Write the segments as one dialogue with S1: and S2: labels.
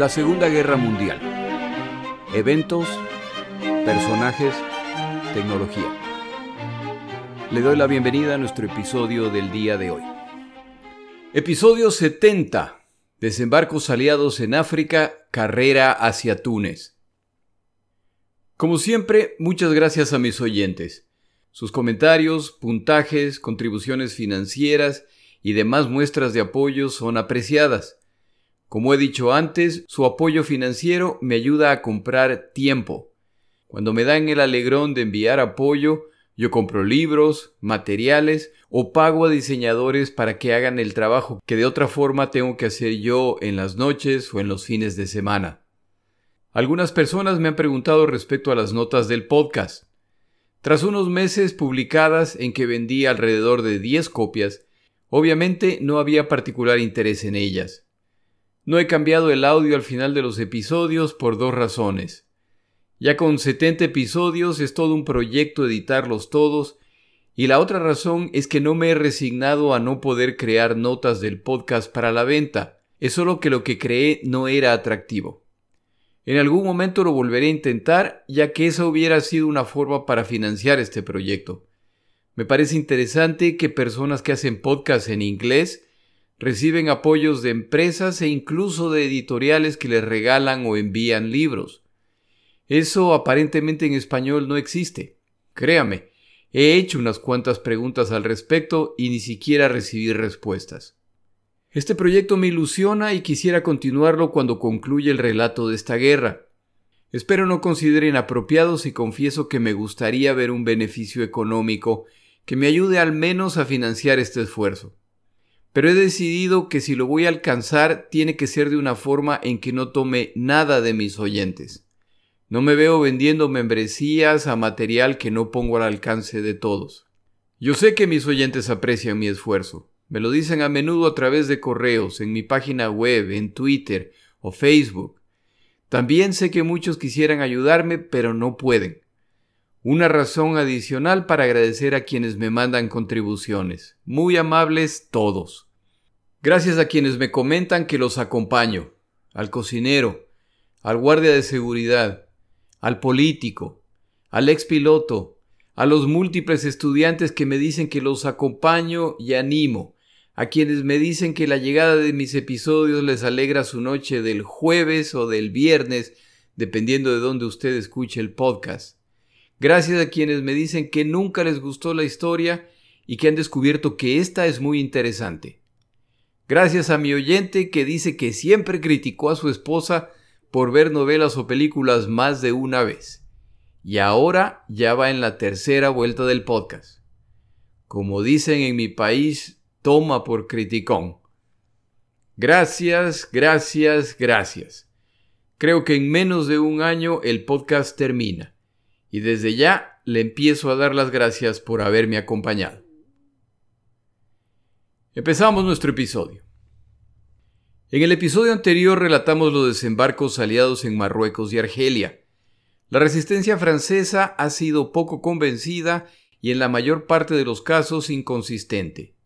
S1: La Segunda Guerra Mundial. Eventos, personajes, tecnología. Le doy la bienvenida a nuestro episodio del día de hoy. Episodio 70. Desembarcos aliados en África, carrera hacia Túnez. Como siempre, muchas gracias a mis oyentes. Sus comentarios, puntajes, contribuciones financieras y demás muestras de apoyo son apreciadas. Como he dicho antes, su apoyo financiero me ayuda a comprar tiempo. Cuando me dan el alegrón de enviar apoyo, yo compro libros, materiales o pago a diseñadores para que hagan el trabajo que de otra forma tengo que hacer yo en las noches o en los fines de semana. Algunas personas me han preguntado respecto a las notas del podcast. Tras unos meses publicadas en que vendí alrededor de 10 copias, obviamente no había particular interés en ellas. No he cambiado el audio al final de los episodios por dos razones. Ya con 70 episodios es todo un proyecto editarlos todos y la otra razón es que no me he resignado a no poder crear notas del podcast para la venta. Es solo que lo que creé no era atractivo. En algún momento lo volveré a intentar, ya que esa hubiera sido una forma para financiar este proyecto. Me parece interesante que personas que hacen podcasts en inglés Reciben apoyos de empresas e incluso de editoriales que les regalan o envían libros. Eso aparentemente en español no existe. Créame, he hecho unas cuantas preguntas al respecto y ni siquiera recibí respuestas. Este proyecto me ilusiona y quisiera continuarlo cuando concluya el relato de esta guerra. Espero no consideren apropiados y confieso que me gustaría ver un beneficio económico que me ayude al menos a financiar este esfuerzo pero he decidido que si lo voy a alcanzar tiene que ser de una forma en que no tome nada de mis oyentes. No me veo vendiendo membresías a material que no pongo al alcance de todos. Yo sé que mis oyentes aprecian mi esfuerzo. Me lo dicen a menudo a través de correos, en mi página web, en Twitter o Facebook. También sé que muchos quisieran ayudarme, pero no pueden. Una razón adicional para agradecer a quienes me mandan contribuciones. Muy amables todos. Gracias a quienes me comentan que los acompaño. Al cocinero, al guardia de seguridad, al político, al ex piloto, a los múltiples estudiantes que me dicen que los acompaño y animo, a quienes me dicen que la llegada de mis episodios les alegra su noche del jueves o del viernes, dependiendo de dónde usted escuche el podcast Gracias a quienes me dicen que nunca les gustó la historia y que han descubierto que esta es muy interesante. Gracias a mi oyente que dice que siempre criticó a su esposa por ver novelas o películas más de una vez. Y ahora ya va en la tercera vuelta del podcast. Como dicen en mi país, toma por criticón. Gracias, gracias, gracias. Creo que en menos de un año el podcast termina y desde ya le empiezo a dar las gracias por haberme acompañado. Empezamos nuestro episodio. En el episodio anterior relatamos los desembarcos aliados en Marruecos y Argelia. La resistencia francesa ha sido poco convencida y en la mayor parte de los casos inconsistente.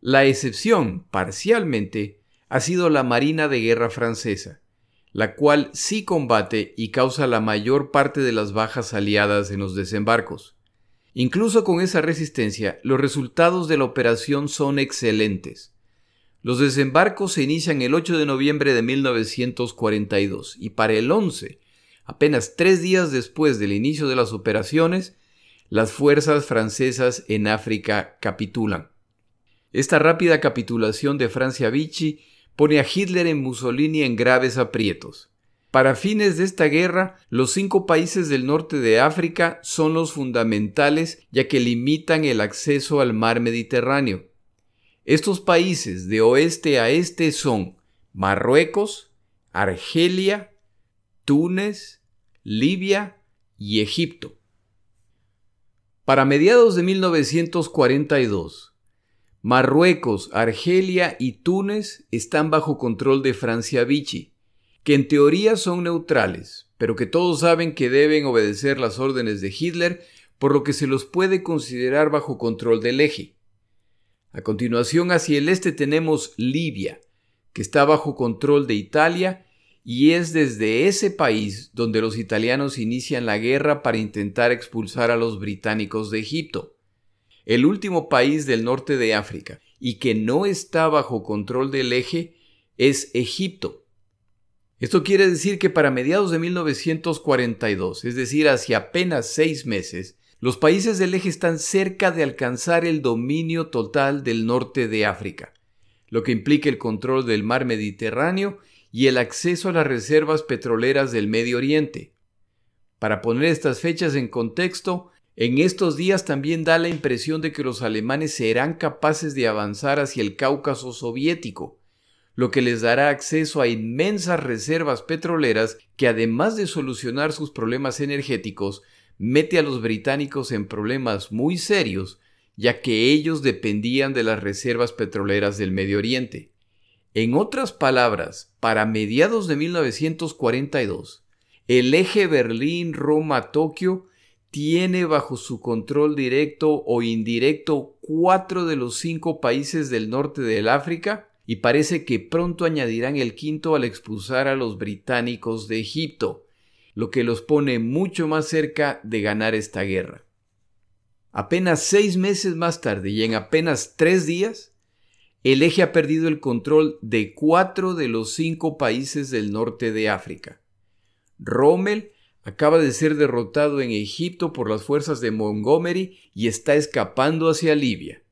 S1: La excepción, parcialmente, ha sido la Marina de Guerra francesa, la cual sí combate y causa la mayor parte de las bajas aliadas en los desembarcos. Incluso con esa resistencia, los resultados de la operación son excelentes. Los desembarcos se inician el 8 de noviembre de 1942 y para el 11, apenas tres días después del inicio de las operaciones, las fuerzas francesas en África capitulan. Esta rápida capitulación de Francia Vichy pone a Hitler y Mussolini en graves aprietos. Para fines de esta guerra, los cinco países del norte de África son los fundamentales ya que limitan el acceso al mar Mediterráneo. Estos países de oeste a este son Marruecos, Argelia, Túnez, Libia y Egipto. Para mediados de 1942, Marruecos, Argelia y Túnez están bajo control de Francia Vichy, que en teoría son neutrales, pero que todos saben que deben obedecer las órdenes de Hitler, por lo que se los puede considerar bajo control del eje. A continuación, hacia el este tenemos Libia, que está bajo control de Italia, y es desde ese país donde los italianos inician la guerra para intentar expulsar a los británicos de Egipto, el último país del norte de África y que no está bajo control del eje es Egipto. Esto quiere decir que para mediados de 1942, es decir, hacia apenas seis meses, los países del eje están cerca de alcanzar el dominio total del norte de África, lo que implica el control del mar Mediterráneo y el acceso a las reservas petroleras del Medio Oriente. Para poner estas fechas en contexto, en estos días también da la impresión de que los alemanes serán capaces de avanzar hacia el Cáucaso soviético, lo que les dará acceso a inmensas reservas petroleras que además de solucionar sus problemas energéticos, mete a los británicos en problemas muy serios, ya que ellos dependían de las reservas petroleras del Medio Oriente. En otras palabras, para mediados de 1942, el eje Berlín-Roma-Tokio tiene bajo su control directo o indirecto cuatro de los cinco países del norte del África y parece que pronto añadirán el quinto al expulsar a los británicos de Egipto, lo que los pone mucho más cerca de ganar esta guerra. Apenas seis meses más tarde y en apenas tres días, el eje ha perdido el control de cuatro de los cinco países del norte de África. Rommel acaba de ser derrotado en Egipto por las fuerzas de Montgomery y está escapando hacia Libia.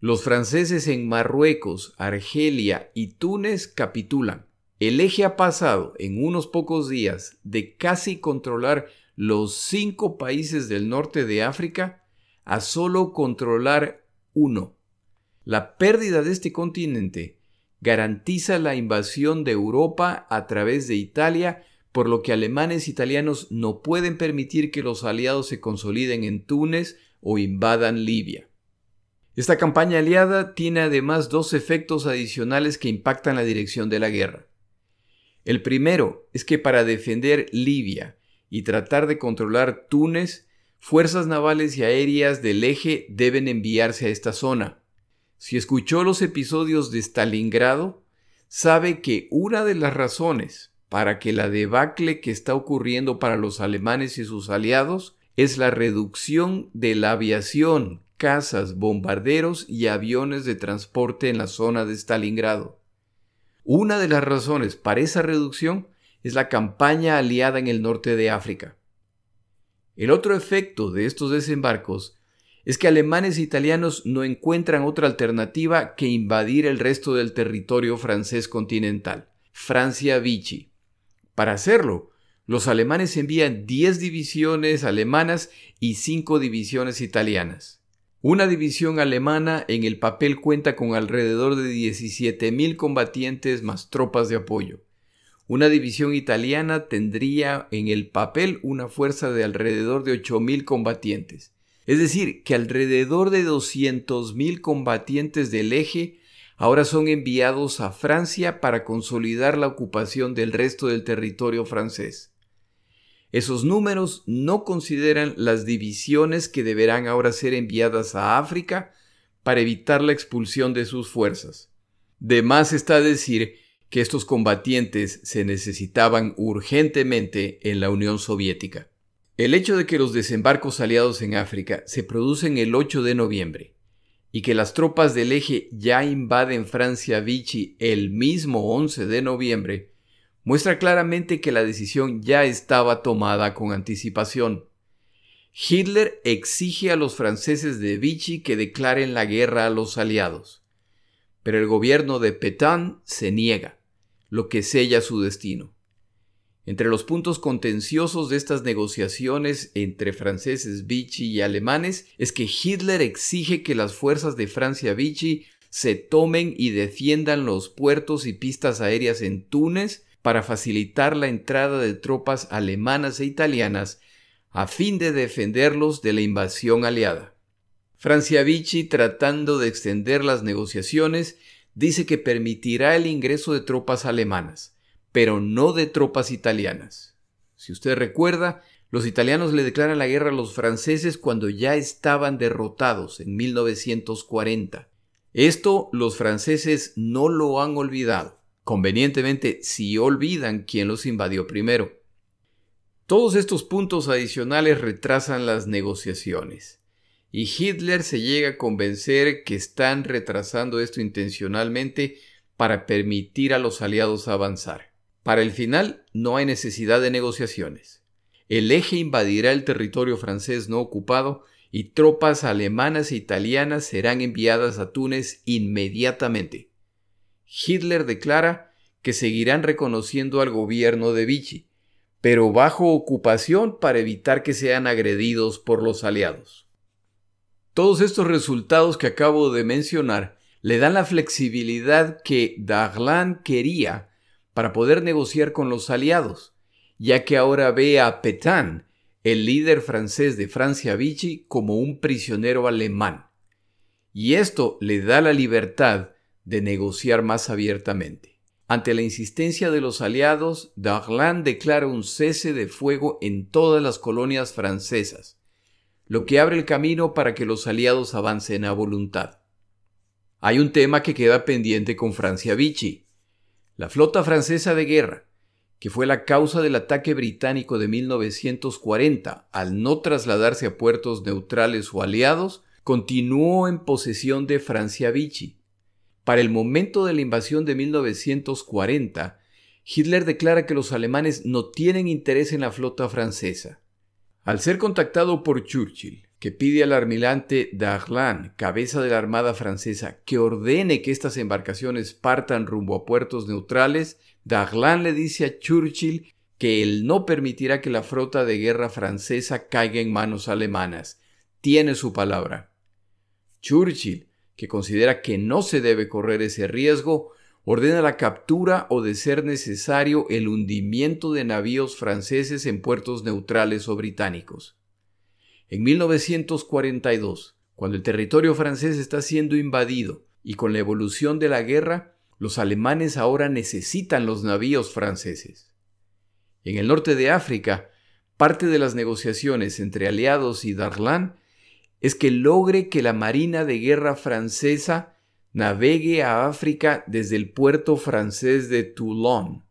S1: Los franceses en Marruecos, Argelia y Túnez capitulan. El eje ha pasado en unos pocos días de casi controlar los cinco países del norte de África a solo controlar uno. La pérdida de este continente garantiza la invasión de Europa a través de Italia, por lo que alemanes e italianos no pueden permitir que los aliados se consoliden en Túnez o invadan Libia. Esta campaña aliada tiene además dos efectos adicionales que impactan la dirección de la guerra. El primero es que para defender Libia y tratar de controlar Túnez, fuerzas navales y aéreas del eje deben enviarse a esta zona. Si escuchó los episodios de Stalingrado, sabe que una de las razones para que la debacle que está ocurriendo para los alemanes y sus aliados es la reducción de la aviación, cazas, bombarderos y aviones de transporte en la zona de Stalingrado. Una de las razones para esa reducción es la campaña aliada en el norte de África. El otro efecto de estos desembarcos es que alemanes e italianos no encuentran otra alternativa que invadir el resto del territorio francés continental, Francia Vichy. Para hacerlo, los alemanes envían 10 divisiones alemanas y 5 divisiones italianas. Una división alemana en el papel cuenta con alrededor de 17.000 combatientes más tropas de apoyo. Una división italiana tendría en el papel una fuerza de alrededor de 8.000 combatientes. Es decir, que alrededor de 200.000 combatientes del eje ahora son enviados a Francia para consolidar la ocupación del resto del territorio francés. Esos números no consideran las divisiones que deberán ahora ser enviadas a África para evitar la expulsión de sus fuerzas. De más está decir que estos combatientes se necesitaban urgentemente en la Unión Soviética. El hecho de que los desembarcos aliados en África se producen el 8 de noviembre y que las tropas del eje ya invaden Francia Vichy el mismo 11 de noviembre muestra claramente que la decisión ya estaba tomada con anticipación. Hitler exige a los franceses de Vichy que declaren la guerra a los aliados, pero el gobierno de Pétain se niega, lo que sella su destino. Entre los puntos contenciosos de estas negociaciones entre franceses Vichy y alemanes es que Hitler exige que las fuerzas de Francia Vichy se tomen y defiendan los puertos y pistas aéreas en Túnez para facilitar la entrada de tropas alemanas e italianas a fin de defenderlos de la invasión aliada. Francia Vichy, tratando de extender las negociaciones, dice que permitirá el ingreso de tropas alemanas, pero no de tropas italianas. Si usted recuerda, los italianos le declaran la guerra a los franceses cuando ya estaban derrotados en 1940. Esto los franceses no lo han olvidado convenientemente si olvidan quién los invadió primero. Todos estos puntos adicionales retrasan las negociaciones, y Hitler se llega a convencer que están retrasando esto intencionalmente para permitir a los aliados avanzar. Para el final no hay necesidad de negociaciones. El eje invadirá el territorio francés no ocupado y tropas alemanas e italianas serán enviadas a Túnez inmediatamente. Hitler declara que seguirán reconociendo al gobierno de Vichy, pero bajo ocupación para evitar que sean agredidos por los aliados. Todos estos resultados que acabo de mencionar le dan la flexibilidad que Darlan quería para poder negociar con los aliados, ya que ahora ve a Petain, el líder francés de Francia Vichy, como un prisionero alemán. Y esto le da la libertad de negociar más abiertamente. Ante la insistencia de los aliados, Darlan declara un cese de fuego en todas las colonias francesas, lo que abre el camino para que los aliados avancen a voluntad. Hay un tema que queda pendiente con Francia Vichy. La flota francesa de guerra, que fue la causa del ataque británico de 1940 al no trasladarse a puertos neutrales o aliados, continuó en posesión de Francia Vichy para el momento de la invasión de 1940, Hitler declara que los alemanes no tienen interés en la flota francesa. Al ser contactado por Churchill, que pide al almirante Darlan, cabeza de la Armada francesa, que ordene que estas embarcaciones partan rumbo a puertos neutrales, Darlan le dice a Churchill que él no permitirá que la flota de guerra francesa caiga en manos alemanas. Tiene su palabra. Churchill que considera que no se debe correr ese riesgo, ordena la captura o, de ser necesario, el hundimiento de navíos franceses en puertos neutrales o británicos. En 1942, cuando el territorio francés está siendo invadido y con la evolución de la guerra, los alemanes ahora necesitan los navíos franceses. En el norte de África, parte de las negociaciones entre aliados y Darlan es que logre que la Marina de Guerra francesa navegue a África desde el puerto francés de Toulon.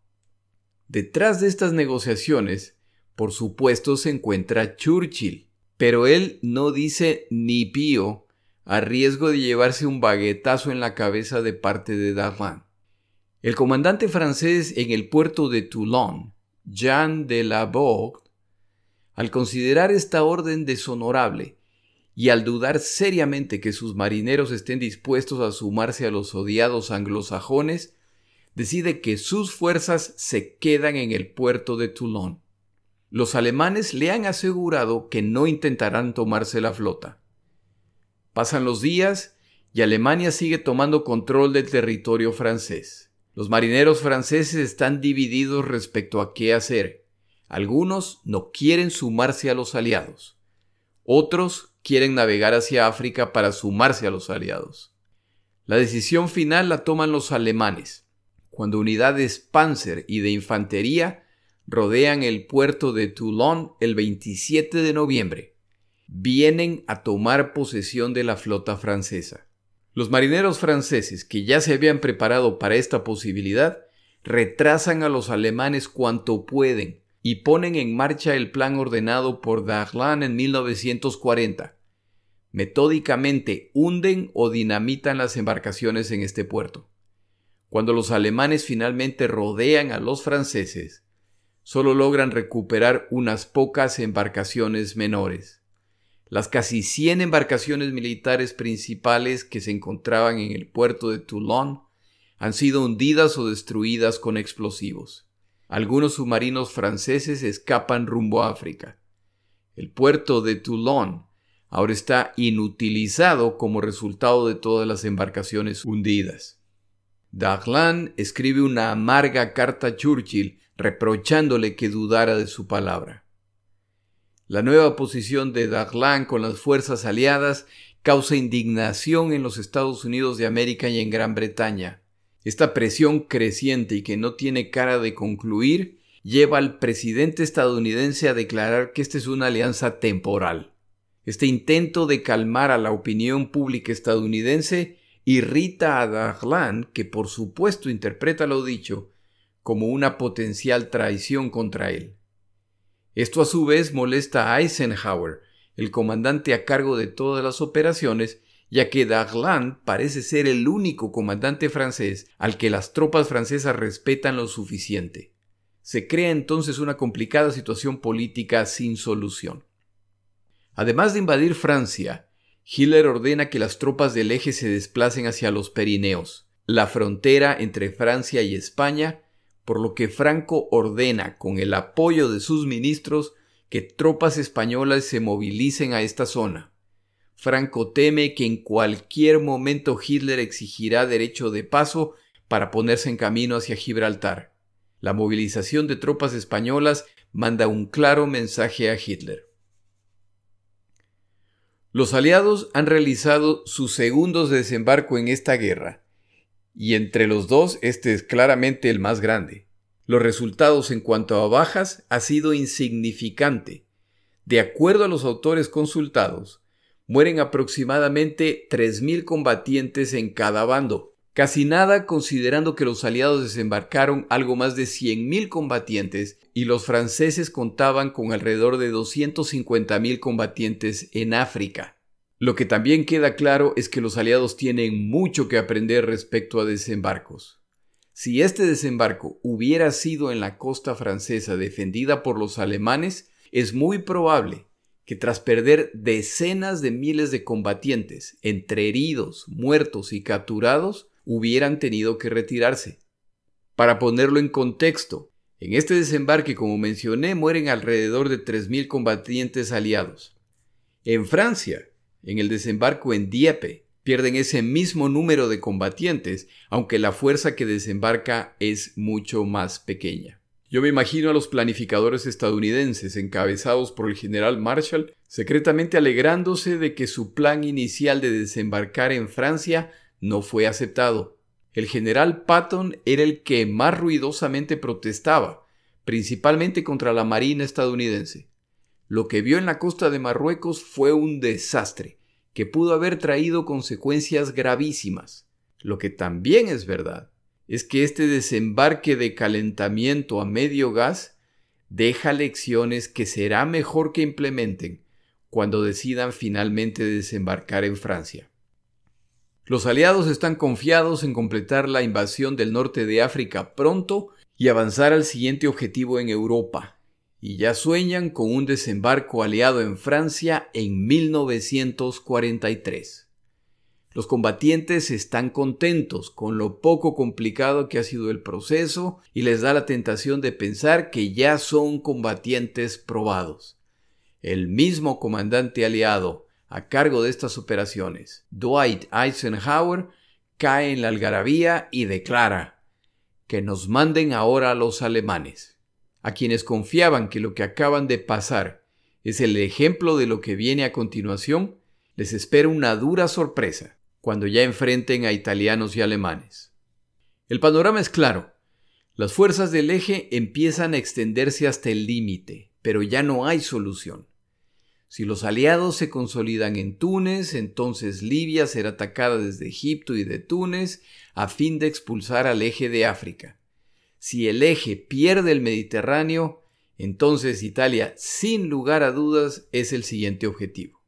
S1: Detrás de estas negociaciones, por supuesto, se encuentra Churchill, pero él no dice ni pío a riesgo de llevarse un baguetazo en la cabeza de parte de Darlan. El comandante francés en el puerto de Toulon, Jean de la al considerar esta orden deshonorable y al dudar seriamente que sus marineros estén dispuestos a sumarse a los odiados anglosajones, decide que sus fuerzas se quedan en el puerto de Toulon. Los alemanes le han asegurado que no intentarán tomarse la flota. Pasan los días y Alemania sigue tomando control del territorio francés. Los marineros franceses están divididos respecto a qué hacer. Algunos no quieren sumarse a los aliados. Otros quieren navegar hacia África para sumarse a los aliados. La decisión final la toman los alemanes, cuando unidades Panzer y de infantería rodean el puerto de Toulon el 27 de noviembre. Vienen a tomar posesión de la flota francesa. Los marineros franceses, que ya se habían preparado para esta posibilidad, retrasan a los alemanes cuanto pueden y ponen en marcha el plan ordenado por Darlan en 1940, metódicamente hunden o dinamitan las embarcaciones en este puerto. Cuando los alemanes finalmente rodean a los franceses, solo logran recuperar unas pocas embarcaciones menores. Las casi 100 embarcaciones militares principales que se encontraban en el puerto de Toulon han sido hundidas o destruidas con explosivos. Algunos submarinos franceses escapan rumbo a África. El puerto de Toulon ahora está inutilizado como resultado de todas las embarcaciones hundidas. Darlan escribe una amarga carta a Churchill reprochándole que dudara de su palabra. La nueva posición de Darlan con las fuerzas aliadas causa indignación en los Estados Unidos de América y en Gran Bretaña. Esta presión creciente y que no tiene cara de concluir lleva al presidente estadounidense a declarar que esta es una alianza temporal. Este intento de calmar a la opinión pública estadounidense irrita a Darlan, que por supuesto interpreta lo dicho como una potencial traición contra él. Esto a su vez molesta a Eisenhower, el comandante a cargo de todas las operaciones, ya que Darlan parece ser el único comandante francés al que las tropas francesas respetan lo suficiente. Se crea entonces una complicada situación política sin solución. Además de invadir Francia, Hitler ordena que las tropas del eje se desplacen hacia los Perineos, la frontera entre Francia y España, por lo que Franco ordena, con el apoyo de sus ministros, que tropas españolas se movilicen a esta zona. Franco teme que en cualquier momento Hitler exigirá derecho de paso para ponerse en camino hacia Gibraltar. La movilización de tropas españolas manda un claro mensaje a Hitler. Los aliados han realizado sus segundos desembarco en esta guerra, y entre los dos este es claramente el más grande. Los resultados en cuanto a bajas ha sido insignificante. De acuerdo a los autores consultados, mueren aproximadamente 3.000 combatientes en cada bando, casi nada considerando que los aliados desembarcaron algo más de 100.000 combatientes y los franceses contaban con alrededor de 250.000 combatientes en África. Lo que también queda claro es que los aliados tienen mucho que aprender respecto a desembarcos. Si este desembarco hubiera sido en la costa francesa defendida por los alemanes, es muy probable que tras perder decenas de miles de combatientes, entre heridos, muertos y capturados, hubieran tenido que retirarse. Para ponerlo en contexto, en este desembarque, como mencioné, mueren alrededor de 3.000 combatientes aliados. En Francia, en el desembarco en Dieppe, pierden ese mismo número de combatientes, aunque la fuerza que desembarca es mucho más pequeña. Yo me imagino a los planificadores estadounidenses, encabezados por el general Marshall, secretamente alegrándose de que su plan inicial de desembarcar en Francia no fue aceptado. El general Patton era el que más ruidosamente protestaba, principalmente contra la Marina estadounidense. Lo que vio en la costa de Marruecos fue un desastre, que pudo haber traído consecuencias gravísimas. Lo que también es verdad es que este desembarque de calentamiento a medio gas deja lecciones que será mejor que implementen cuando decidan finalmente desembarcar en Francia. Los aliados están confiados en completar la invasión del norte de África pronto y avanzar al siguiente objetivo en Europa, y ya sueñan con un desembarco aliado en Francia en 1943. Los combatientes están contentos con lo poco complicado que ha sido el proceso y les da la tentación de pensar que ya son combatientes probados. El mismo comandante aliado, a cargo de estas operaciones, Dwight Eisenhower, cae en la algarabía y declara que nos manden ahora a los alemanes, a quienes confiaban que lo que acaban de pasar es el ejemplo de lo que viene a continuación, les espera una dura sorpresa cuando ya enfrenten a italianos y alemanes. El panorama es claro. Las fuerzas del eje empiezan a extenderse hasta el límite, pero ya no hay solución. Si los aliados se consolidan en Túnez, entonces Libia será atacada desde Egipto y de Túnez a fin de expulsar al eje de África. Si el eje pierde el Mediterráneo, entonces Italia, sin lugar a dudas, es el siguiente objetivo.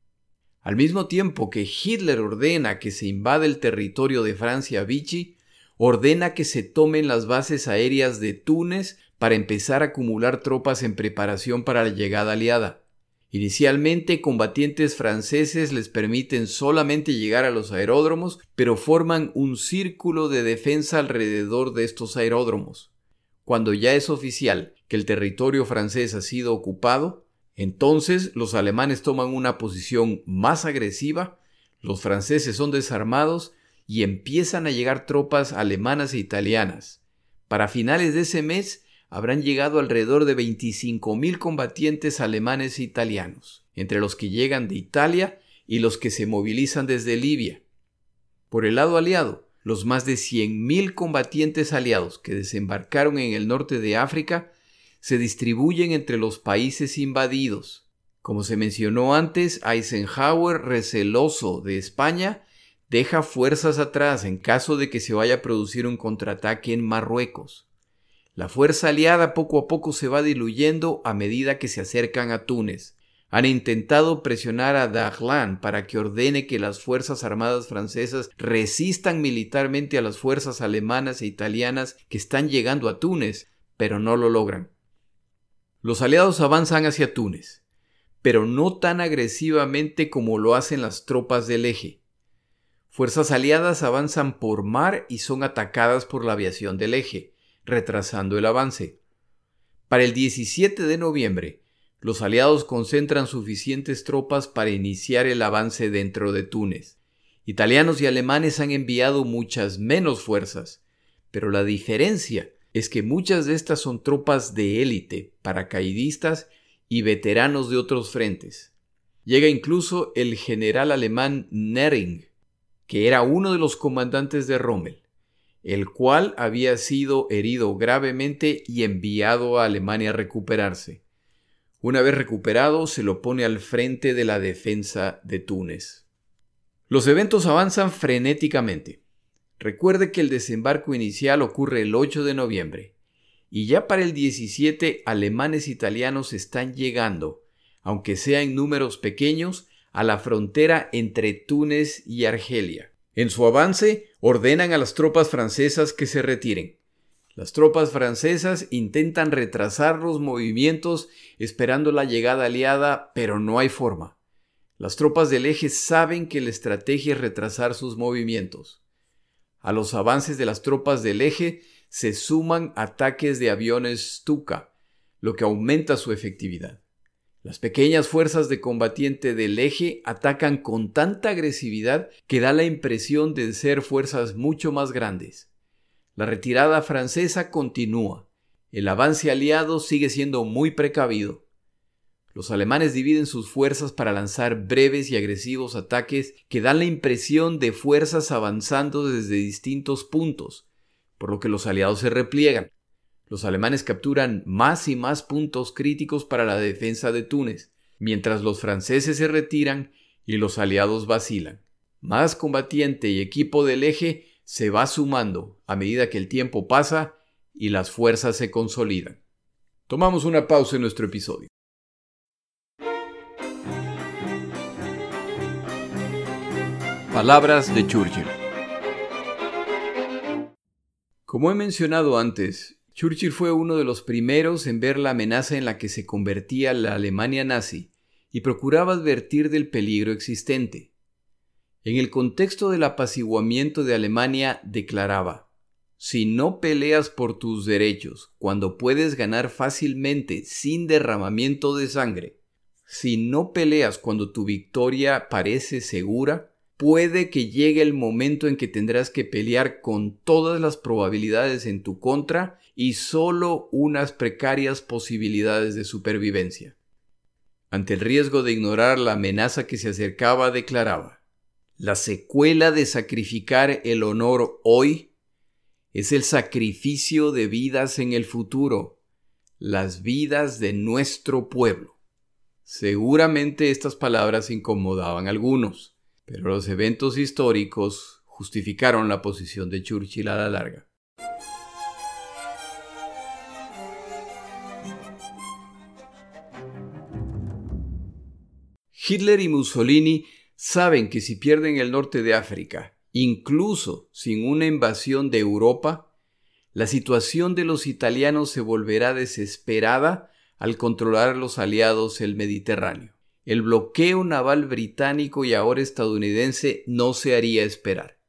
S1: Al mismo tiempo que Hitler ordena que se invade el territorio de Francia Vichy, ordena que se tomen las bases aéreas de Túnez para empezar a acumular tropas en preparación para la llegada aliada. Inicialmente, combatientes franceses les permiten solamente llegar a los aeródromos, pero forman un círculo de defensa alrededor de estos aeródromos. Cuando ya es oficial que el territorio francés ha sido ocupado, entonces los alemanes toman una posición más agresiva, los franceses son desarmados y empiezan a llegar tropas alemanas e italianas. Para finales de ese mes, habrán llegado alrededor de 25.000 combatientes alemanes e italianos, entre los que llegan de Italia y los que se movilizan desde Libia. Por el lado aliado, los más de 100.000 combatientes aliados que desembarcaron en el norte de África se distribuyen entre los países invadidos. Como se mencionó antes, Eisenhower, receloso de España, deja fuerzas atrás en caso de que se vaya a producir un contraataque en Marruecos. La fuerza aliada poco a poco se va diluyendo a medida que se acercan a Túnez. Han intentado presionar a Daglan para que ordene que las Fuerzas Armadas francesas resistan militarmente a las fuerzas alemanas e italianas que están llegando a Túnez, pero no lo logran. Los aliados avanzan hacia Túnez, pero no tan agresivamente como lo hacen las tropas del eje. Fuerzas aliadas avanzan por mar y son atacadas por la aviación del eje, retrasando el avance. Para el 17 de noviembre, los aliados concentran suficientes tropas para iniciar el avance dentro de Túnez. Italianos y alemanes han enviado muchas menos fuerzas, pero la diferencia es que muchas de estas son tropas de élite, paracaidistas y veteranos de otros frentes. Llega incluso el general alemán Nering, que era uno de los comandantes de Rommel el cual había sido herido gravemente y enviado a Alemania a recuperarse. Una vez recuperado, se lo pone al frente de la defensa de Túnez. Los eventos avanzan frenéticamente. Recuerde que el desembarco inicial ocurre el 8 de noviembre, y ya para el 17 alemanes italianos están llegando, aunque sea en números pequeños, a la frontera entre Túnez y Argelia. En su avance, ordenan a las tropas francesas que se retiren. Las tropas francesas intentan retrasar los movimientos esperando la llegada aliada, pero no hay forma. Las tropas del eje saben que la estrategia es retrasar sus movimientos. A los avances de las tropas del eje se suman ataques de aviones Stuka, lo que aumenta su efectividad. Las pequeñas fuerzas de combatiente del eje atacan con tanta agresividad que da la impresión de ser fuerzas mucho más grandes. La retirada francesa continúa. El avance aliado sigue siendo muy precavido. Los alemanes dividen sus fuerzas para lanzar breves y agresivos ataques que dan la impresión de fuerzas avanzando desde distintos puntos, por lo que los aliados se repliegan. Los alemanes capturan más y más puntos críticos para la defensa de Túnez, mientras los franceses se retiran y los aliados vacilan. Más combatiente y equipo del eje se va sumando a medida que el tiempo pasa y las fuerzas se consolidan. Tomamos una pausa en nuestro episodio. Palabras de Churchill. Como he mencionado antes, Churchill fue uno de los primeros en ver la amenaza en la que se convertía la Alemania nazi y procuraba advertir del peligro existente. En el contexto del apaciguamiento de Alemania declaraba, si no peleas por tus derechos cuando puedes ganar fácilmente sin derramamiento de sangre, si no peleas cuando tu victoria parece segura, puede que llegue el momento en que tendrás que pelear con todas las probabilidades en tu contra y solo unas precarias posibilidades de supervivencia. Ante el riesgo de ignorar la amenaza que se acercaba, declaraba, la secuela de sacrificar el honor hoy es el sacrificio de vidas en el futuro, las vidas de nuestro pueblo. Seguramente estas palabras incomodaban a algunos, pero los eventos históricos justificaron la posición de Churchill a la larga. Hitler y Mussolini saben que si pierden el norte de África, incluso sin una invasión de Europa, la situación de los italianos se volverá desesperada al controlar los aliados el Mediterráneo. El bloqueo naval británico y ahora estadounidense no se haría esperar.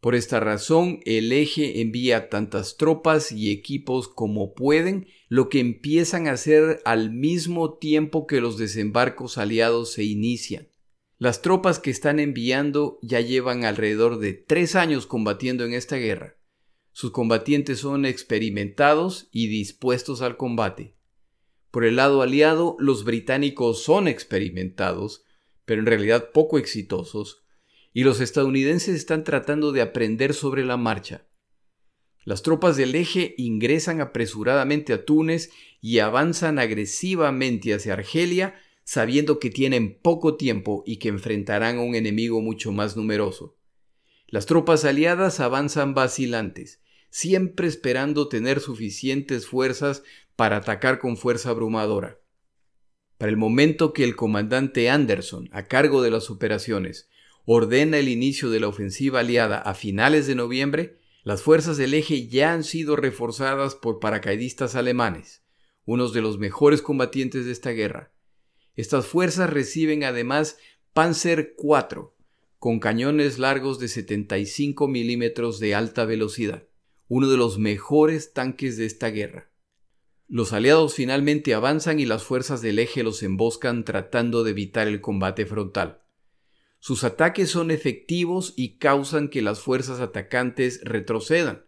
S1: Por esta razón, el eje envía tantas tropas y equipos como pueden, lo que empiezan a hacer al mismo tiempo que los desembarcos aliados se inician. Las tropas que están enviando ya llevan alrededor de tres años combatiendo en esta guerra. Sus combatientes son experimentados y dispuestos al combate. Por el lado aliado, los británicos son experimentados, pero en realidad poco exitosos, y los estadounidenses están tratando de aprender sobre la marcha. Las tropas del eje ingresan apresuradamente a Túnez y avanzan agresivamente hacia Argelia, sabiendo que tienen poco tiempo y que enfrentarán a un enemigo mucho más numeroso. Las tropas aliadas avanzan vacilantes, siempre esperando tener suficientes fuerzas para atacar con fuerza abrumadora. Para el momento que el comandante Anderson, a cargo de las operaciones, ordena el inicio de la ofensiva aliada a finales de noviembre, las fuerzas del eje ya han sido reforzadas por paracaidistas alemanes, unos de los mejores combatientes de esta guerra. Estas fuerzas reciben además Panzer IV, con cañones largos de 75 milímetros de alta velocidad, uno de los mejores tanques de esta guerra. Los aliados finalmente avanzan y las fuerzas del eje los emboscan tratando de evitar el combate frontal. Sus ataques son efectivos y causan que las fuerzas atacantes retrocedan.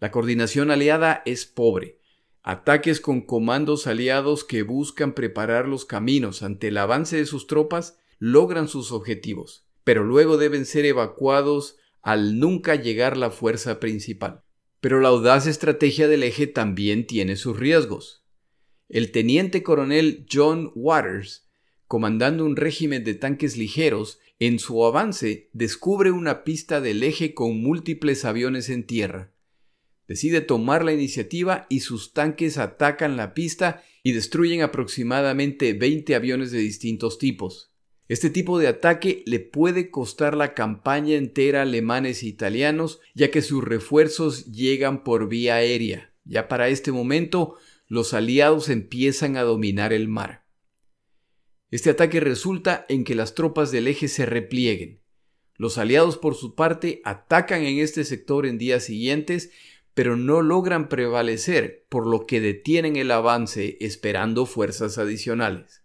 S1: La coordinación aliada es pobre. Ataques con comandos aliados que buscan preparar los caminos ante el avance de sus tropas logran sus objetivos, pero luego deben ser evacuados al nunca llegar la fuerza principal. Pero la audaz estrategia del eje también tiene sus riesgos. El teniente coronel John Waters, comandando un régimen de tanques ligeros, en su avance descubre una pista del eje con múltiples aviones en tierra. Decide tomar la iniciativa y sus tanques atacan la pista y destruyen aproximadamente 20 aviones de distintos tipos. Este tipo de ataque le puede costar la campaña entera a alemanes e italianos, ya que sus refuerzos llegan por vía aérea. Ya para este momento, los aliados empiezan a dominar el mar. Este ataque resulta en que las tropas del eje se replieguen. Los aliados por su parte atacan en este sector en días siguientes, pero no logran prevalecer, por lo que detienen el avance esperando fuerzas adicionales.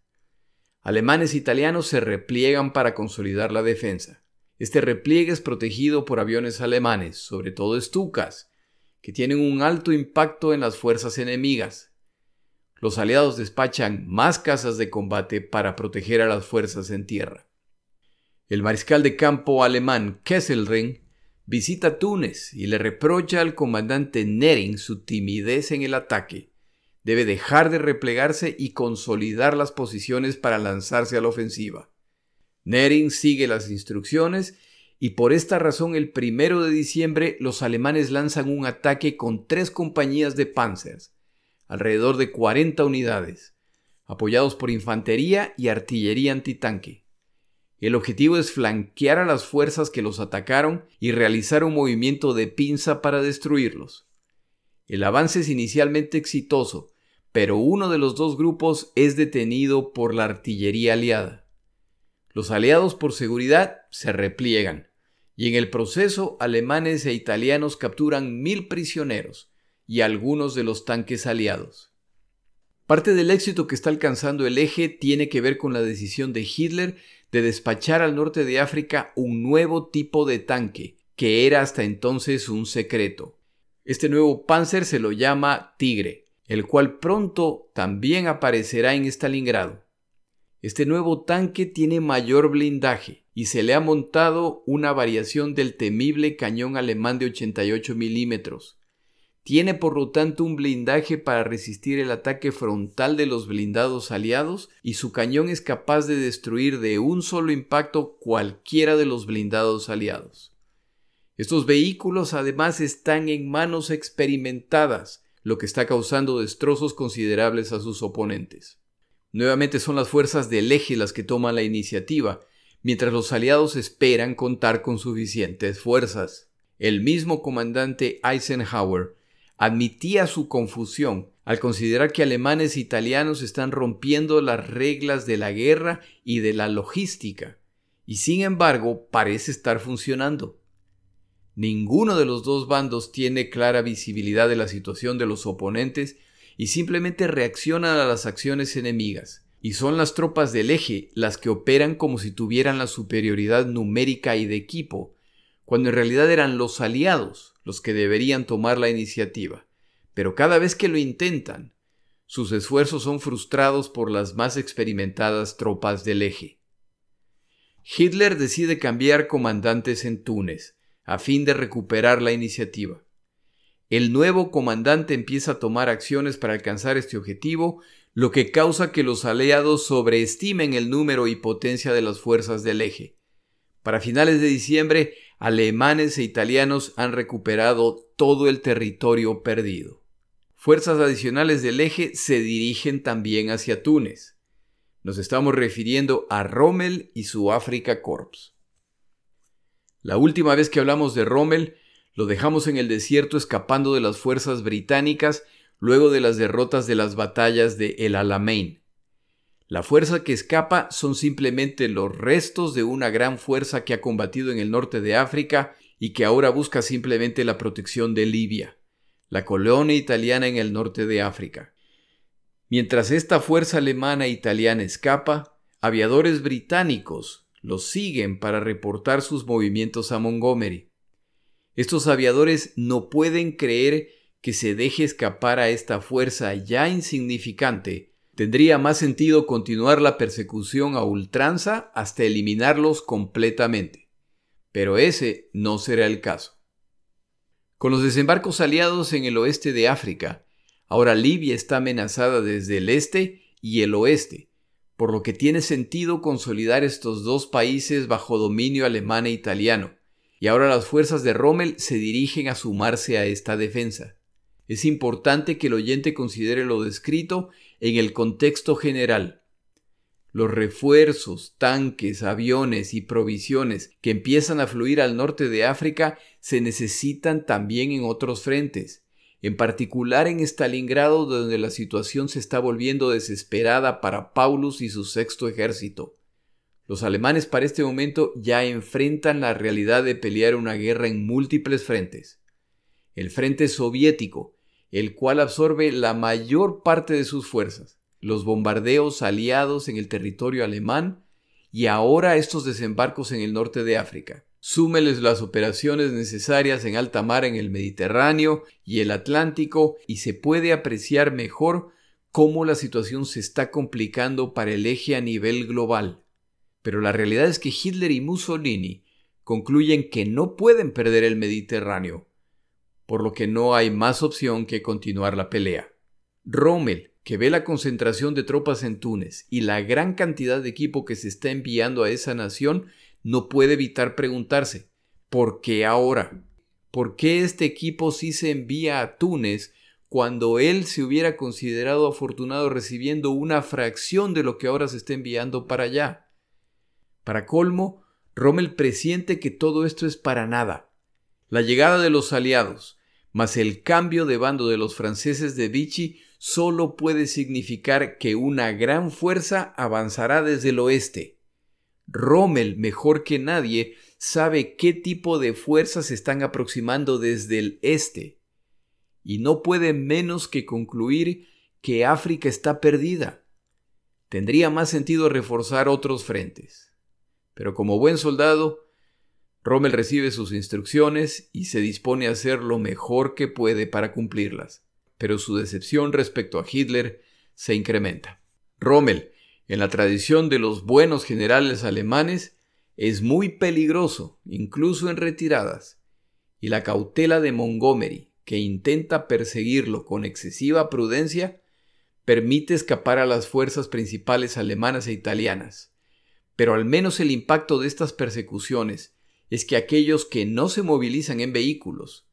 S1: Alemanes e italianos se repliegan para consolidar la defensa. Este repliegue es protegido por aviones alemanes, sobre todo Stukas, que tienen un alto impacto en las fuerzas enemigas. Los aliados despachan más casas de combate para proteger a las fuerzas en tierra. El mariscal de campo alemán Kesselring visita Túnez y le reprocha al comandante Nering su timidez en el ataque debe dejar de replegarse y consolidar las posiciones para lanzarse a la ofensiva. Nering sigue las instrucciones y por esta razón el primero de diciembre los alemanes lanzan un ataque con tres compañías de panzers, alrededor de 40 unidades, apoyados por infantería y artillería antitanque. El objetivo es flanquear a las fuerzas que los atacaron y realizar un movimiento de pinza para destruirlos. El avance es inicialmente exitoso, pero uno de los dos grupos es detenido por la artillería aliada. Los aliados por seguridad se repliegan, y en el proceso alemanes e italianos capturan mil prisioneros y algunos de los tanques aliados. Parte del éxito que está alcanzando el eje tiene que ver con la decisión de Hitler de despachar al norte de África un nuevo tipo de tanque, que era hasta entonces un secreto. Este nuevo Panzer se lo llama Tigre, el cual pronto también aparecerá en Stalingrado. Este nuevo tanque tiene mayor blindaje y se le ha montado una variación del temible cañón alemán de 88 milímetros. Tiene por lo tanto un blindaje para resistir el ataque frontal de los blindados aliados y su cañón es capaz de destruir de un solo impacto cualquiera de los blindados aliados. Estos vehículos además están en manos experimentadas, lo que está causando destrozos considerables a sus oponentes. Nuevamente son las fuerzas del eje las que toman la iniciativa, mientras los aliados esperan contar con suficientes fuerzas. El mismo comandante Eisenhower admitía su confusión al considerar que alemanes e italianos están rompiendo las reglas de la guerra y de la logística, y sin embargo parece estar funcionando. Ninguno de los dos bandos tiene clara visibilidad de la situación de los oponentes y simplemente reaccionan a las acciones enemigas. Y son las tropas del eje las que operan como si tuvieran la superioridad numérica y de equipo, cuando en realidad eran los aliados los que deberían tomar la iniciativa. Pero cada vez que lo intentan, sus esfuerzos son frustrados por las más experimentadas tropas del eje. Hitler decide cambiar comandantes en Túnez, a fin de recuperar la iniciativa. El nuevo comandante empieza a tomar acciones para alcanzar este objetivo, lo que causa que los aliados sobreestimen el número y potencia de las fuerzas del eje. Para finales de diciembre, alemanes e italianos han recuperado todo el territorio perdido. Fuerzas adicionales del eje se dirigen también hacia Túnez. Nos estamos refiriendo a Rommel y su Africa Corps. La última vez que hablamos de Rommel, lo dejamos en el desierto escapando de las fuerzas británicas luego de las derrotas de las batallas de El Alamein. La fuerza que escapa son simplemente los restos de una gran fuerza que ha combatido en el norte de África y que ahora busca simplemente la protección de Libia, la colonia italiana en el norte de África. Mientras esta fuerza alemana e italiana escapa, aviadores británicos los siguen para reportar sus movimientos a Montgomery. Estos aviadores no pueden creer que se deje escapar a esta fuerza ya insignificante Tendría más sentido continuar la persecución a ultranza hasta eliminarlos completamente. Pero ese no será el caso. Con los desembarcos aliados en el oeste de África, ahora Libia está amenazada desde el este y el oeste, por lo que tiene sentido consolidar estos dos países bajo dominio alemán e italiano, y ahora las fuerzas de Rommel se dirigen a sumarse a esta defensa. Es importante que el oyente considere lo descrito en el contexto general. Los refuerzos, tanques, aviones y provisiones que empiezan a fluir al norte de África se necesitan también en otros frentes, en particular en Stalingrado donde la situación se está volviendo desesperada para Paulus y su sexto ejército. Los alemanes para este momento ya enfrentan la realidad de pelear una guerra en múltiples frentes. El frente soviético, el cual absorbe la mayor parte de sus fuerzas, los bombardeos aliados en el territorio alemán y ahora estos desembarcos en el norte de África. Súmeles las operaciones necesarias en alta mar en el Mediterráneo y el Atlántico y se puede apreciar mejor cómo la situación se está complicando para el eje a nivel global. Pero la realidad es que Hitler y Mussolini concluyen que no pueden perder el Mediterráneo, por lo que no hay más opción que continuar la pelea. Rommel, que ve la concentración de tropas en Túnez y la gran cantidad de equipo que se está enviando a esa nación, no puede evitar preguntarse, ¿por qué ahora? ¿Por qué este equipo sí se envía a Túnez cuando él se hubiera considerado afortunado recibiendo una fracción de lo que ahora se está enviando para allá? Para colmo, Rommel presiente que todo esto es para nada. La llegada de los aliados, mas el cambio de bando de los franceses de Vichy solo puede significar que una gran fuerza avanzará desde el oeste. Rommel, mejor que nadie, sabe qué tipo de fuerzas están aproximando desde el este, y no puede menos que concluir que África está perdida. Tendría más sentido reforzar otros frentes. Pero como buen soldado, Rommel recibe sus instrucciones y se dispone a hacer lo mejor que puede para cumplirlas, pero su decepción respecto a Hitler se incrementa. Rommel, en la tradición de los buenos generales alemanes, es muy peligroso, incluso en retiradas, y la cautela de Montgomery, que intenta perseguirlo con excesiva prudencia, permite escapar a las fuerzas principales alemanas e italianas. Pero al menos el impacto de estas persecuciones es que aquellos que no se movilizan en vehículos,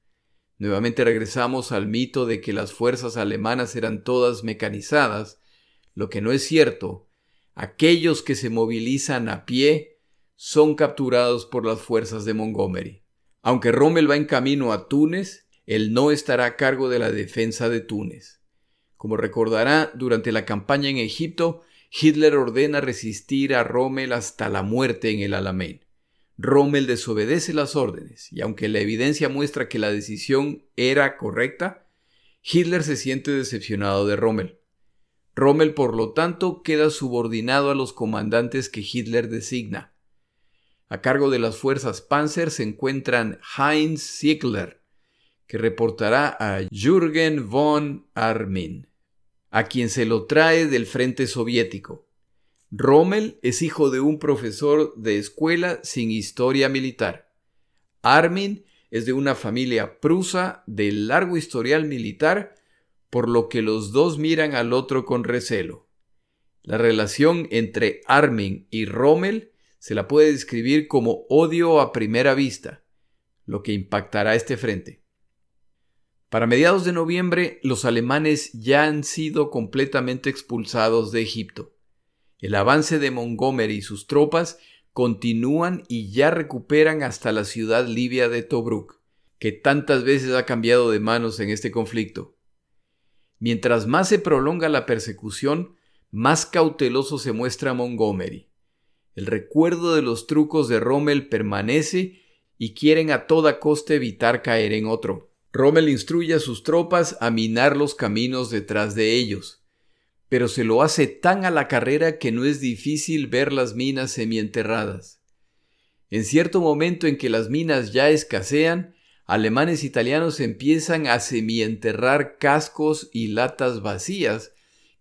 S1: nuevamente regresamos al mito de que las fuerzas alemanas eran todas mecanizadas, lo que no es cierto, aquellos que se movilizan a pie son capturados por las fuerzas de Montgomery. Aunque Rommel va en camino a Túnez, él no estará a cargo de la defensa de Túnez. Como recordará, durante la campaña en Egipto, Hitler ordena resistir a Rommel hasta la muerte en el Alamein. Rommel desobedece las órdenes y aunque la evidencia muestra que la decisión era correcta, Hitler se siente decepcionado de Rommel. Rommel, por lo tanto, queda subordinado a los comandantes que Hitler designa. A cargo de las fuerzas Panzer se encuentran Heinz Ziegler, que reportará a Jürgen von Armin, a quien se lo trae del frente soviético. Rommel es hijo de un profesor de escuela sin historia militar. Armin es de una familia prusa de largo historial militar, por lo que los dos miran al otro con recelo. La relación entre Armin y Rommel se la puede describir como odio a primera vista, lo que impactará este frente. Para mediados de noviembre, los alemanes ya han sido completamente expulsados de Egipto. El avance de Montgomery y sus tropas continúan y ya recuperan hasta la ciudad libia de Tobruk, que tantas veces ha cambiado de manos en este conflicto. Mientras más se prolonga la persecución, más cauteloso se muestra Montgomery. El recuerdo de los trucos de Rommel permanece y quieren a toda costa evitar caer en otro. Rommel instruye a sus tropas a minar los caminos detrás de ellos, pero se lo hace tan a la carrera que no es difícil ver las minas semienterradas. En cierto momento en que las minas ya escasean, alemanes e italianos empiezan a semienterrar cascos y latas vacías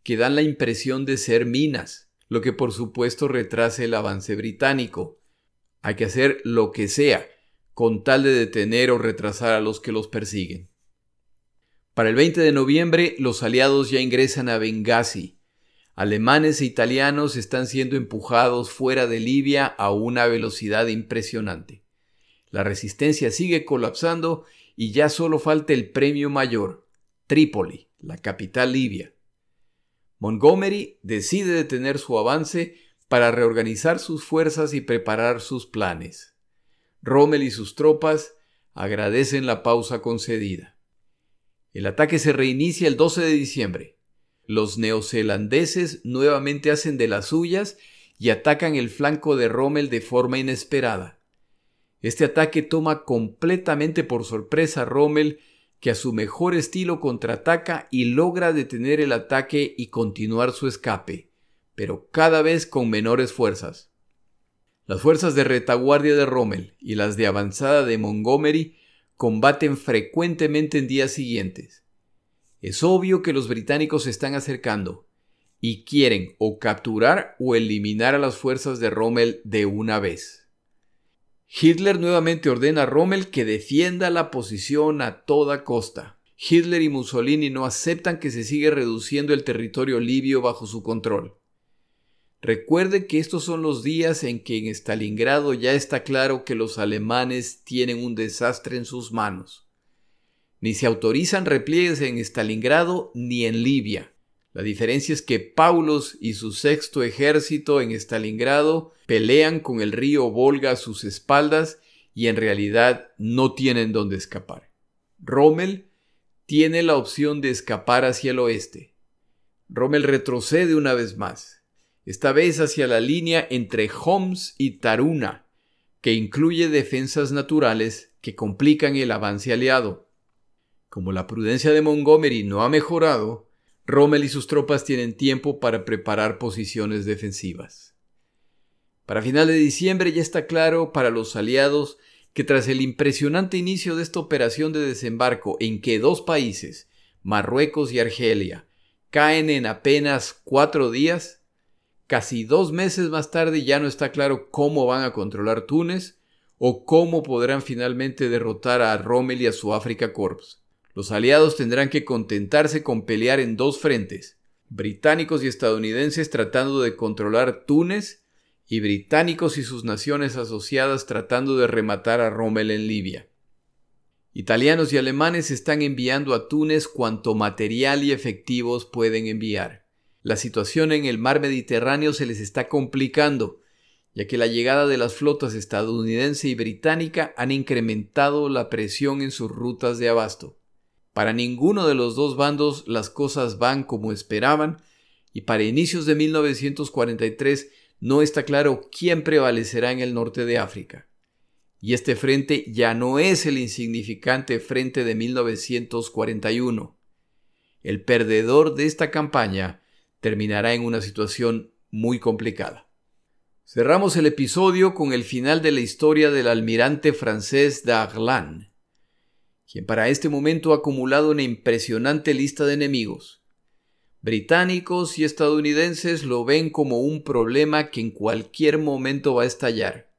S1: que dan la impresión de ser minas, lo que por supuesto retrasa el avance británico. Hay que hacer lo que sea con tal de detener o retrasar a los que los persiguen. Para el 20 de noviembre, los aliados ya ingresan a Benghazi. Alemanes e italianos están siendo empujados fuera de Libia a una velocidad impresionante. La resistencia sigue colapsando y ya solo falta el premio mayor, Trípoli, la capital libia. Montgomery decide detener su avance para reorganizar sus fuerzas y preparar sus planes. Rommel y sus tropas agradecen la pausa concedida. El ataque se reinicia el 12 de diciembre. Los neozelandeses nuevamente hacen de las suyas y atacan el flanco de Rommel de forma inesperada. Este ataque toma completamente por sorpresa a Rommel, que a su mejor estilo contraataca y logra detener el ataque y continuar su escape, pero cada vez con menores fuerzas. Las fuerzas de retaguardia de Rommel y las de avanzada de Montgomery combaten frecuentemente en días siguientes. Es obvio que los británicos se están acercando y quieren o capturar o eliminar a las fuerzas de Rommel de una vez. Hitler nuevamente ordena a Rommel que defienda la posición a toda costa. Hitler y Mussolini no aceptan que se siga reduciendo el territorio libio bajo su control. Recuerde que estos son los días en que en Stalingrado ya está claro que los alemanes tienen un desastre en sus manos. Ni se autorizan repliegues en Stalingrado ni en Libia. La diferencia es que Paulos y su sexto ejército en Stalingrado pelean con el río Volga a sus espaldas y en realidad no tienen dónde escapar. Rommel tiene la opción de escapar hacia el oeste. Rommel retrocede una vez más esta vez hacia la línea entre Homs y Taruna, que incluye defensas naturales que complican el avance aliado. Como la prudencia de Montgomery no ha mejorado, Rommel y sus tropas tienen tiempo para preparar posiciones defensivas. Para final de diciembre ya está claro para los aliados que tras el impresionante inicio de esta operación de desembarco en que dos países, Marruecos y Argelia, caen en apenas cuatro días, Casi dos meses más tarde ya no está claro cómo van a controlar Túnez o cómo podrán finalmente derrotar a Rommel y a su Africa Corps. Los aliados tendrán que contentarse con pelear en dos frentes, británicos y estadounidenses tratando de controlar Túnez y británicos y sus naciones asociadas tratando de rematar a Rommel en Libia. Italianos y alemanes están enviando a Túnez cuanto material y efectivos pueden enviar la situación en el mar Mediterráneo se les está complicando, ya que la llegada de las flotas estadounidense y británica han incrementado la presión en sus rutas de abasto. Para ninguno de los dos bandos las cosas van como esperaban, y para inicios de 1943 no está claro quién prevalecerá en el norte de África. Y este frente ya no es el insignificante frente de 1941. El perdedor de esta campaña terminará en una situación muy complicada. Cerramos el episodio con el final de la historia del almirante francés Darlan, quien para este momento ha acumulado una impresionante lista de enemigos. Británicos y estadounidenses lo ven como un problema que en cualquier momento va a estallar.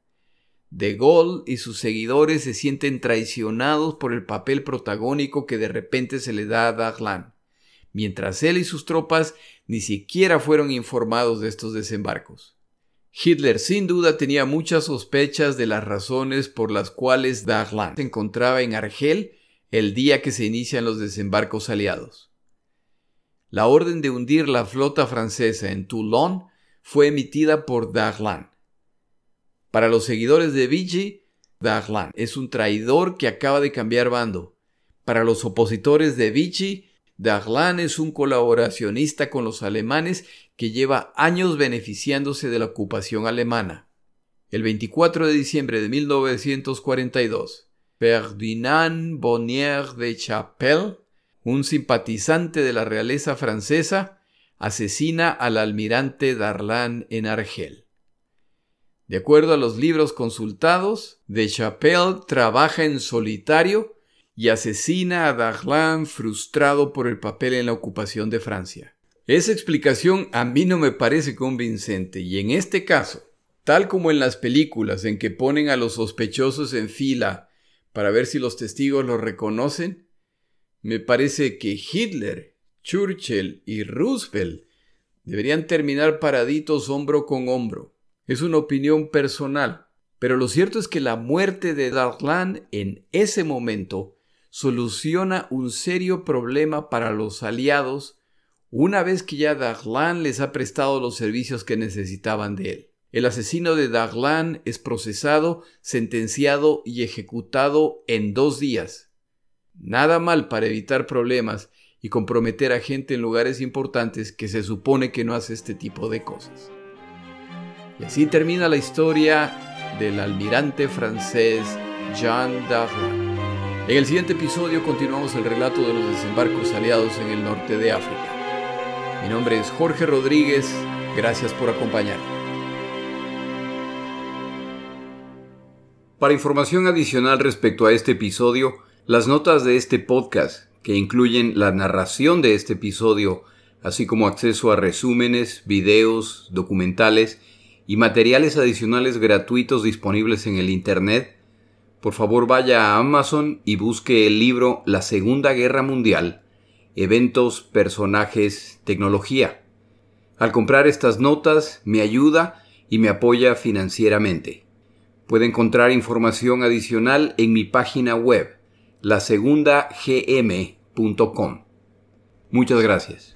S1: De Gaulle y sus seguidores se sienten traicionados por el papel protagónico que de repente se le da a Darlan mientras él y sus tropas ni siquiera fueron informados de estos desembarcos. Hitler sin duda tenía muchas sospechas de las razones por las cuales Darlan se encontraba en Argel el día que se inician los desembarcos aliados. La orden de hundir la flota francesa en Toulon fue emitida por Darlan. Para los seguidores de Vichy, Darlan es un traidor que acaba de cambiar bando. Para los opositores de Vichy, Darlan es un colaboracionista con los alemanes que lleva años beneficiándose de la ocupación alemana. El 24 de diciembre de 1942, Ferdinand Bonnier de Chapelle, un simpatizante de la realeza francesa, asesina al almirante Darlan en Argel. De acuerdo a los libros consultados, de Chapelle trabaja en solitario y asesina a Darlan frustrado por el papel en la ocupación de Francia. Esa explicación a mí no me parece convincente y en este caso, tal como en las películas en que ponen a los sospechosos en fila para ver si los testigos los reconocen, me parece que Hitler, Churchill y Roosevelt deberían terminar paraditos hombro con hombro. Es una opinión personal, pero lo cierto es que la muerte de Darlan en ese momento soluciona un serio problema para los aliados una vez que ya Darlan les ha prestado los servicios que necesitaban de él. El asesino de Darlan es procesado, sentenciado y ejecutado en dos días. Nada mal para evitar problemas y comprometer a gente en lugares importantes que se supone que no hace este tipo de cosas. Y así termina la historia del almirante francés Jean Darlan. En el siguiente episodio continuamos el relato de los desembarcos aliados en el norte de África. Mi nombre es Jorge Rodríguez, gracias por acompañarme. Para información adicional respecto a este episodio, las notas de este podcast, que incluyen la narración de este episodio, así como acceso a resúmenes, videos, documentales y materiales adicionales gratuitos disponibles en el Internet, por favor vaya a Amazon y busque el libro La Segunda Guerra Mundial, Eventos, Personajes, Tecnología. Al comprar estas notas me ayuda y me apoya financieramente. Puede encontrar información adicional en mi página web, lasegundagm.com. Muchas gracias.